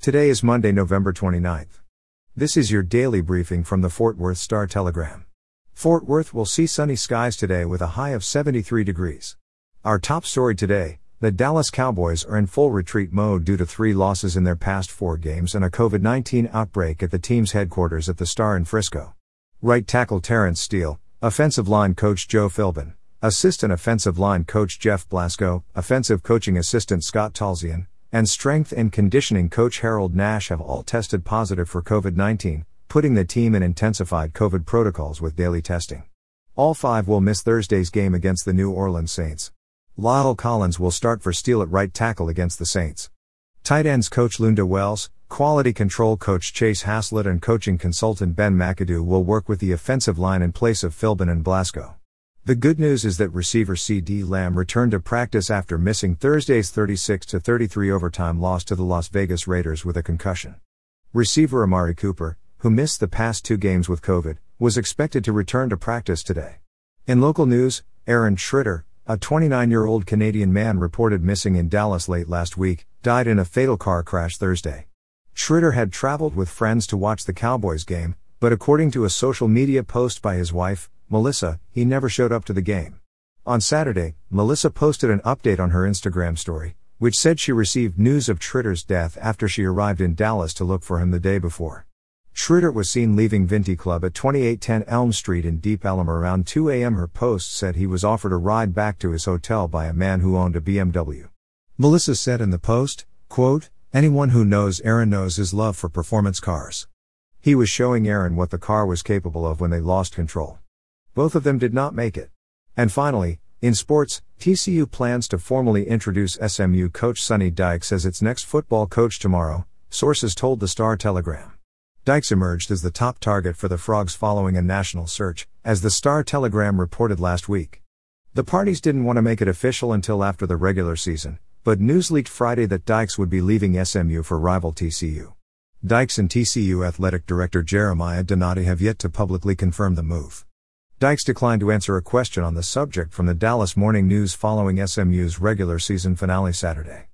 Today is Monday, November 29th. This is your daily briefing from the Fort Worth Star Telegram. Fort Worth will see sunny skies today with a high of 73 degrees. Our top story today the Dallas Cowboys are in full retreat mode due to three losses in their past four games and a COVID 19 outbreak at the team's headquarters at the Star in Frisco. Right tackle Terence Steele, offensive line coach Joe Philbin, assistant offensive line coach Jeff Blasko, offensive coaching assistant Scott Tolzien, and strength and conditioning coach Harold Nash have all tested positive for COVID 19, putting the team in intensified COVID protocols with daily testing. All five will miss Thursday's game against the New Orleans Saints. La'el Collins will start for Steele at right tackle against the Saints. Tight ends coach Lunda Wells, quality control coach Chase Haslett, and coaching consultant Ben McAdoo will work with the offensive line in place of Philbin and Blasko. The good news is that receiver CeeDee Lamb returned to practice after missing Thursday's 36 33 overtime loss to the Las Vegas Raiders with a concussion. Receiver Amari Cooper, who missed the past two games with COVID, was expected to return to practice today. In local news, Aaron Schritter, a 29 year old Canadian man reported missing in Dallas late last week, died in a fatal car crash Thursday. Schritter had traveled with friends to watch the Cowboys game, but according to a social media post by his wife, Melissa, he never showed up to the game. On Saturday, Melissa posted an update on her Instagram story, which said she received news of Schritter's death after she arrived in Dallas to look for him the day before. Schritter was seen leaving Vinti Club at 2810 Elm Street in Deep Ellum around 2 a.m. Her post said he was offered a ride back to his hotel by a man who owned a BMW. Melissa said in the post, quote, Anyone who knows Aaron knows his love for performance cars. He was showing Aaron what the car was capable of when they lost control. Both of them did not make it. And finally, in sports, TCU plans to formally introduce SMU coach Sonny Dykes as its next football coach tomorrow, sources told the Star Telegram. Dykes emerged as the top target for the Frogs following a national search, as the Star Telegram reported last week. The parties didn't want to make it official until after the regular season, but news leaked Friday that Dykes would be leaving SMU for rival TCU. Dykes and TCU athletic director Jeremiah Donati have yet to publicly confirm the move. Dykes declined to answer a question on the subject from the Dallas Morning News following SMU's regular season finale Saturday.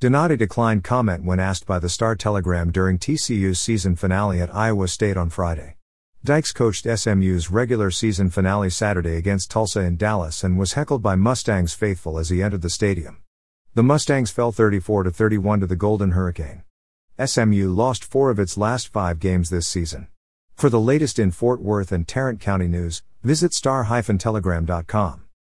Donati declined comment when asked by the Star Telegram during TCU's season finale at Iowa State on Friday. Dykes coached SMU's regular season finale Saturday against Tulsa in Dallas and was heckled by Mustangs faithful as he entered the stadium. The Mustangs fell 34 31 to the Golden Hurricane. SMU lost four of its last five games this season. For the latest in Fort Worth and Tarrant County news, visit star-telegram.com.